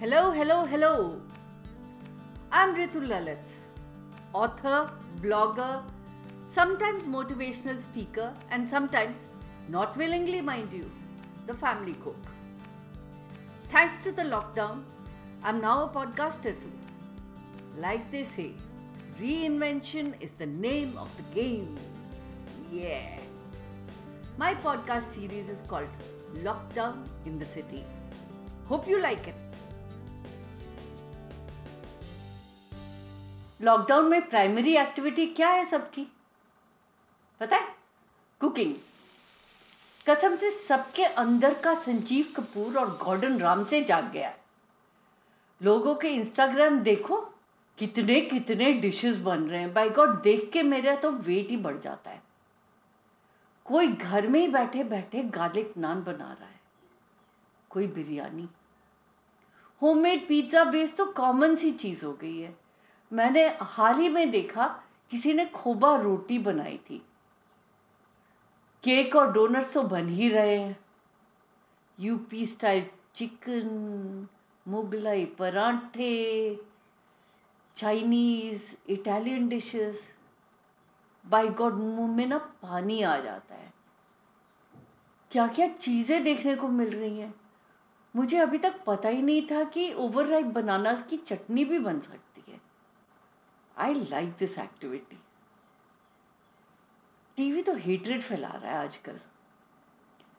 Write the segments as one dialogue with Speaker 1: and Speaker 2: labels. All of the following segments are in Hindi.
Speaker 1: Hello, hello, hello. I'm Ritu Lalit, author, blogger, sometimes motivational speaker, and sometimes, not willingly, mind you, the family cook. Thanks to the lockdown, I'm now a podcaster too. Like they say, reinvention is the name of the game. Yeah. My podcast series is called Lockdown in the City. Hope you like it. Lockdown में प्राइमरी एक्टिविटी क्या है सबकी? पता है? कुकिंग कसम से सबके अंदर का संजीव कपूर और गॉर्डन राम से जाग गया लोगों के इंस्टाग्राम देखो, कितने कितने डिशेस बन रहे हैं। बाय गॉड देख के मेरा तो वेट ही बढ़ जाता है। कोई घर में ही बैठे बैठे गार्लिक नान बना रहा है। कोई बिरयानी। होममेड पिज़्ज़ा बेस तो कॉमन सी चीज़ हो गई है। मैंने हाल ही में देखा किसी ने खोबा रोटी बनाई थी। केक और डोनट्स तो बन ही रहे हैं। यूपी स्टाइल चिकन, मुगलाई पराठे, Chinese, Italian dishes. By God, मुँह में ना पानी आ जाता है। क्या क्या चीज़ें देखने को मिल रही हैं। मुझे अभी तक पता ही नहीं था कि ओवर बनानास की चटनी भी बन सकती I like this activity TV तो हेटरेड फैला रहा है आजकल।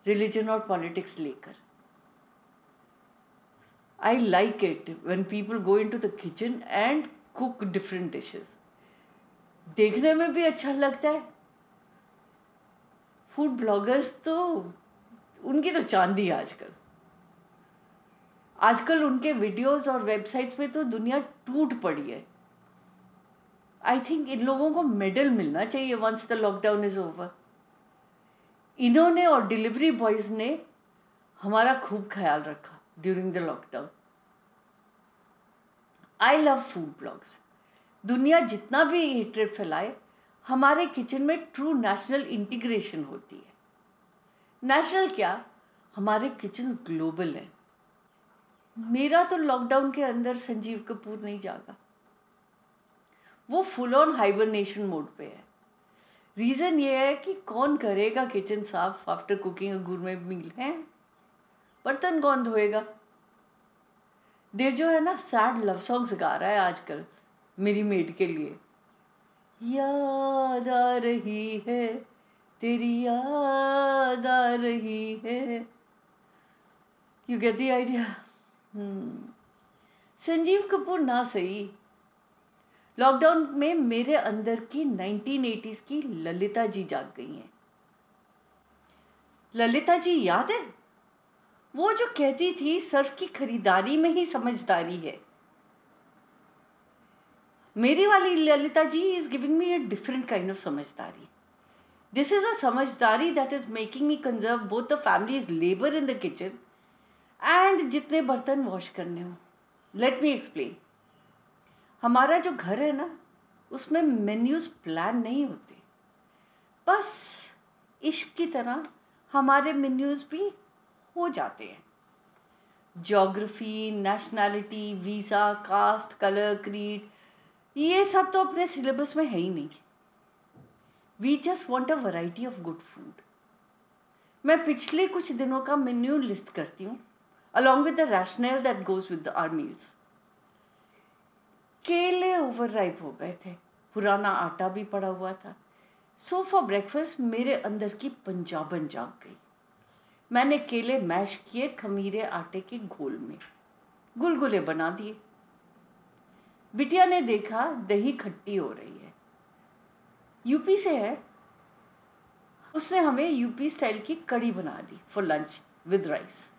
Speaker 1: रिलीजन और पॉलिटिक्स लेकर। I like it when people go into the kitchen and cook different dishes देखने में भी अच्छा लगता है। फ़ूड ब्लॉगर्स तो उनकी तो चांदी है आजकल। आजकल उनके वीडियोस और वेबसाइट्स पे तो दुनिया टूट पड़ी है। आई थिंक इन लोगों को मेडल मिलना चाहिए once the lockdown is over इन्होंने और डिलीवरी बॉयज़ ने हमारा खूब ख्याल रखा during the lockdown I love food blogs दुनिया जितना भी हेट्रेड फैलाए, हमारे किचन में ट्रू नेशनल इंटीग्रेशन होती है। नेशनल क्या? हमारे किचन ग्लोबल हैं। मेरा तो लॉकडाउन के अंदर संजीव कपूर नहीं जागा। वो फुल ऑन हाइबरनेशन मोड पे है। रीज़न ये है कि कौन करेगा किचन साफ़ आफ्टर कुकिंग गुर में मील है? बर्तन कौन धोएगा? देव जो है ना सैड लव सॉन्ग्स गा रहा है आजकल, मेरी मेड के लिए। याद आ रही है, तेरी याद आ रही है। You get the idea Sanjeev Kapoor ना सही। लॉकडाउन में मेरे अंदर की 1980s की ललिता जी जाग गई हैं। ललिता जी, याद है? वो जो कहती थी, सर्फ की खरीदारी में ही समझदारी है। मेरी वाली Lalita ji is giving me a different kind of समझदारी। दिस इज़ अ समझदारी that is making me conserve both the family is labour in the kitchen and जितने बर्तन वॉश करने हो। लेट मी एक्सप्लेन हमारा जो घर है ना, उसमें मेन्यूज प्लान नहीं होते। बस इश्क की तरह हमारे मेन्यूज भी हो जाते हैं। Geography nationality visa caste colour creed ये सब तो अपने सिलेबस में है ही नहीं। We just want a variety of good food मैं पिछले कुछ दिनों का मेन्यू लिस्ट करती हूँ along with the rationale that goes with our meals केले ओवर राइप हो गए थे। पुराना आटा भी पड़ा हुआ था। सो फॉर ब्रेकफास्ट मेरे अंदर की पंजाबन जाग गई। मैंने केले मैश किए खमीरे आटे के घोल में। गुलगुले बना दिए। बिटिया ने देखा दही खट्टी हो रही है। यूपी से है। उसने हमें यूपी स्टाइल की कड़ी बना दी for lunch with rice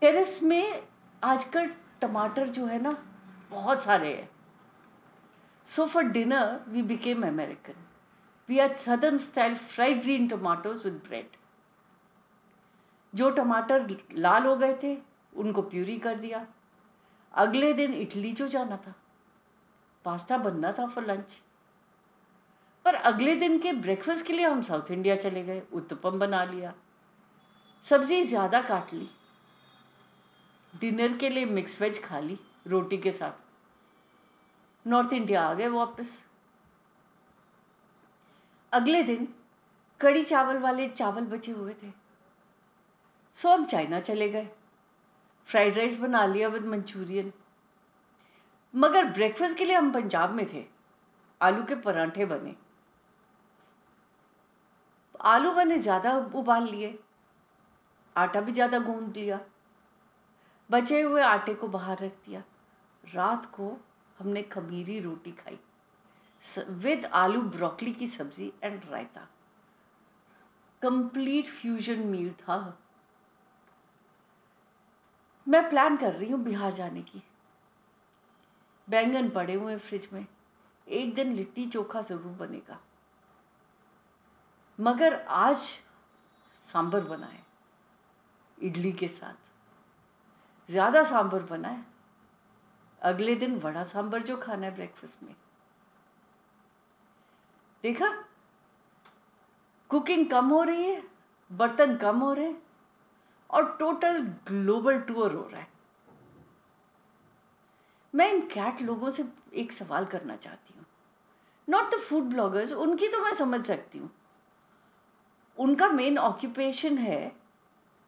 Speaker 1: terrace में आजकल टमाटर जो है ना बहुत सारे हैं। So for dinner we became American we are southern style fried green tomatoes with bread जो टमाटर लाल हो गए थे, उनको प्यूरी कर दिया। अगले दिन इटली जो जाना था। पास्ता बनना था फॉर लंच पर अगले दिन के ब्रेकफास्ट के लिए हम साउथ इंडिया चले गए, उत्तपम बना लिया। सब्ज़ी ज़्यादा काट ली। डिनर के लिए मिक्स वेज खा ली। रोटी के साथ। नॉर्थ इंडिया आ गए वापस। अगले दिन कड़ी चावल वाले चावल बचे हुए थे। सो हम चाइना चले गए। फ्राइड राइस बना लिया विद मंचूरियन मगर ब्रेकफास्ट के लिए हम पंजाब में थे। आलू के परांठे बने। आलू मैंने ज़्यादा उबाल लिए। आटा भी ज़्यादा गूंद लिया। बचे हुए आटे को बाहर रख दिया। रात को हमने खमीरी रोटी खाई। विद आलू ब्रोकली की सब्ज़ी and raita. Complete fusion meal था। मैं प्लान कर रही हूँ बिहार जाने की। बैंगन पड़े हुए फ्रिज में। एक दिन लिट्टी चोखा ज़रूर बनेगा। मगर आज सांबर बनाए इडली के साथ। ज़्यादा सांभर बनाए अगले दिन वड़ा सांबर जो खाना है ब्रेकफास्ट में। देखा? कुकिंग कम हो रही है, बर्तन कम हो रहे हैं, और टोटल ग्लोबल टूर हो रहा है। मैं इन कैट लोगों से एक सवाल करना चाहती हूँ। नॉट द फ़ूड ब्लॉगर्स उनकी तो मैं समझ सकती हूँ। उनका मेन ऑक्यूपेशन है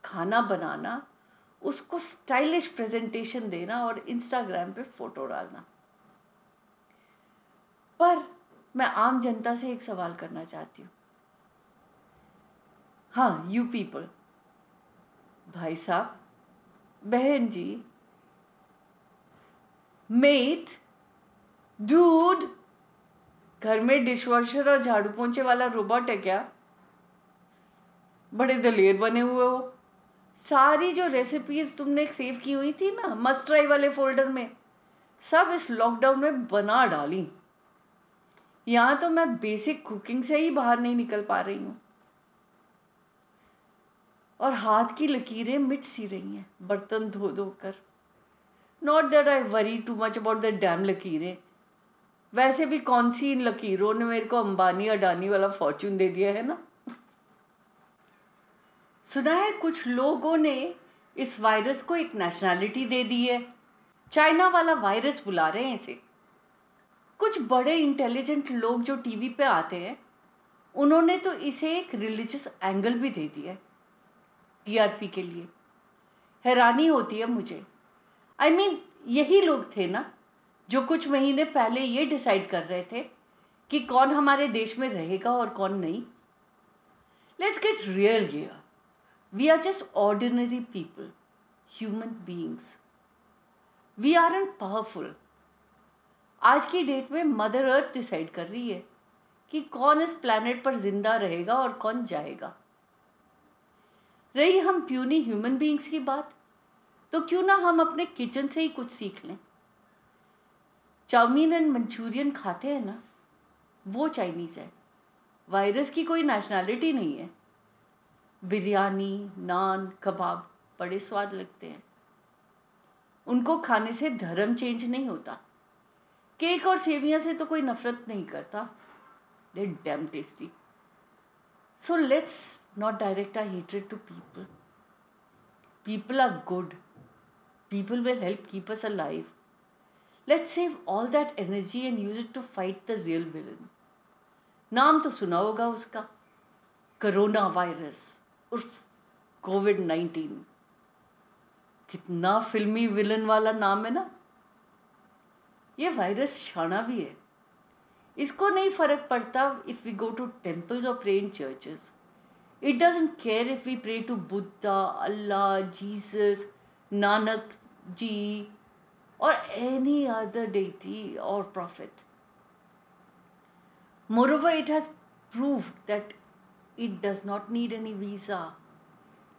Speaker 1: खाना बनाना उसको स्टाइलिश प्रेजेंटेशन देना और इंस्टाग्राम पे फ़ोटो डालना। पर मैं आम जनता से एक सवाल करना चाहती हूँ। हाँ यू पीपल भाई साहब, बहन जी मेट डूड घर में डिशवॉशर और झाड़ू पोंछे वाला रोबोट है क्या? बड़े दलेर बने हुए हो। सारी जो रेसिपीज़ तुमने सेव की हुई थी ना मस्ट ट्राई वाले फोल्डर में, सब इस लॉकडाउन में बना डाली। यहाँ तो मैं बेसिक कुकिंग से ही बाहर नहीं निकल पा रही हूँ। और हाथ की लकीरें मिट सी रही हैं, बर्तन धो धो कर। Not that I worry too much about the damn लकीरें। वैसे भी कौन सी इन लकीरों ने मेरे को अंबानी अडानी वाला फॉर्चून दे दिया है ना? सुना है कुछ लोगों ने इस वायरस को एक नेशनैलिटी दे दी है। चाइना वाला वायरस बुला रहे हैं इसे। कुछ बड़े इंटेलिजेंट लोग जो टीवी पे आते हैं उन्होंने तो इसे एक रिलीजियस एंगल भी दे दिया है टीआरपी के लिए। हैरानी होती है मुझे। आई I मीन mean, यही लोग थे ना जो कुछ महीने पहले ये डिसाइड कर रहे थे कि कौन हमारे देश में रहेगा और कौन नहीं। Let's get real here we are just ordinary people human beings we are unpowerful आज की डेट में मदर अर्थ डिसाइड कर रही है कि कौन इस प्लानट पर ज़िंदा रहेगा और कौन जाएगा। रही हम प्यूनी ह्यूमन बींग्स की बात तो क्यों ना हम अपने किचन से ही कुछ सीख लें। चाउमीन एंड मंचूरियन खाते हैं ना, वो चाइनीज़ है। वायरस की कोई नेशनैलिटी नहीं है। बिरयानी, नान, कबाब बड़े स्वाद लगते हैं। उनको खाने से धर्म चेंज नहीं होता। केक और सेवियाँ से तो कोई नफरत नहीं करता। Let damn tasty so let's not direct I hatred to people people are good people will help keep us a life let's save all that energy and use it to fight the real villain नाम तो सुना होगा उसका। करोना वायरस उर्फ़ कोविड नाइनटीन कितना फिल्मी विलन वाला नाम है ना? ये वायरस छाना भी है। इसको नहीं फ़र्क पड़ता if we go to temples और pray in churches it doesn't care if we pray to Buddha Allah Jesus Nanak ji और एनी अदर डेटी और prophet moreover it has proved that it does not need any visa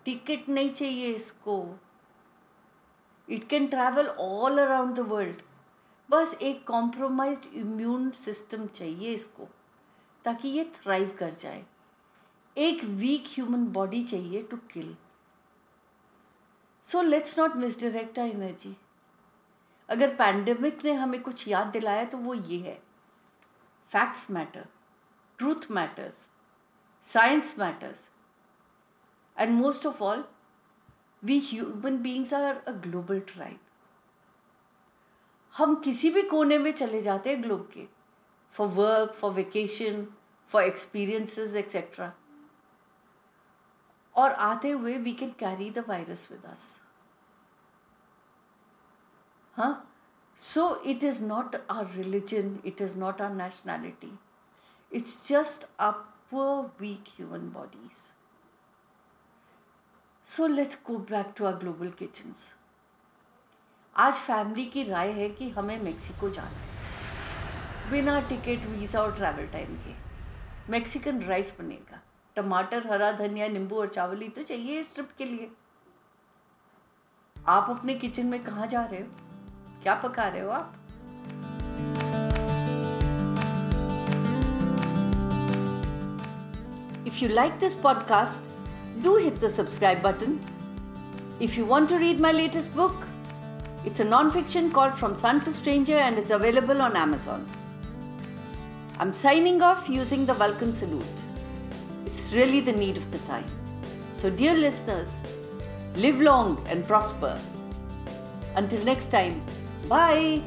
Speaker 1: ticket नहीं चाहिए इसको. It can travel all around the world बस एक कॉम्प्रोमाइज इम्यून सिस्टम चाहिए इसको, ताकि ये थ्राइव कर जाए. एक वीक ह्यूमन बॉडी चाहिए to kill so let's not misdirect our energy अगर पैंडमिक ने हमें कुछ याद दिलाया तो वो ये है. Facts matter truth matters science matters and most of all we human beings are a global tribe हम किसी भी कोने में चले जाते हैं ग्लोब के for work for vacation for experiences etcetera और आते हुए we can carry the virus with us हाँ? So it is not our religion it is not our nationality it's just a poor, weak human bodies. So, let's go back to our global kitchens. आज फैमिली की राय है कि हमें मेक्सिको जाना है। बिना टिकट वीज़ा और ट्रैवल टाइम के। मैक्सिकन राइस बनेगा। टमाटर, हरा धनिया, नींबू और चावल ही तो चाहिए इस ट्रिप के लिए। आप अपने किचन में कहाँ जा रहे हो? क्या पका रहे हो आप? If you like this podcast, do hit the subscribe button. If you want to read my latest book, it's a non-fiction called From Son to Stranger and is available on Amazon. I'm signing off using the Vulcan salute. It's really the need of the time. So, dear listeners, live long and prosper. Until next time, bye.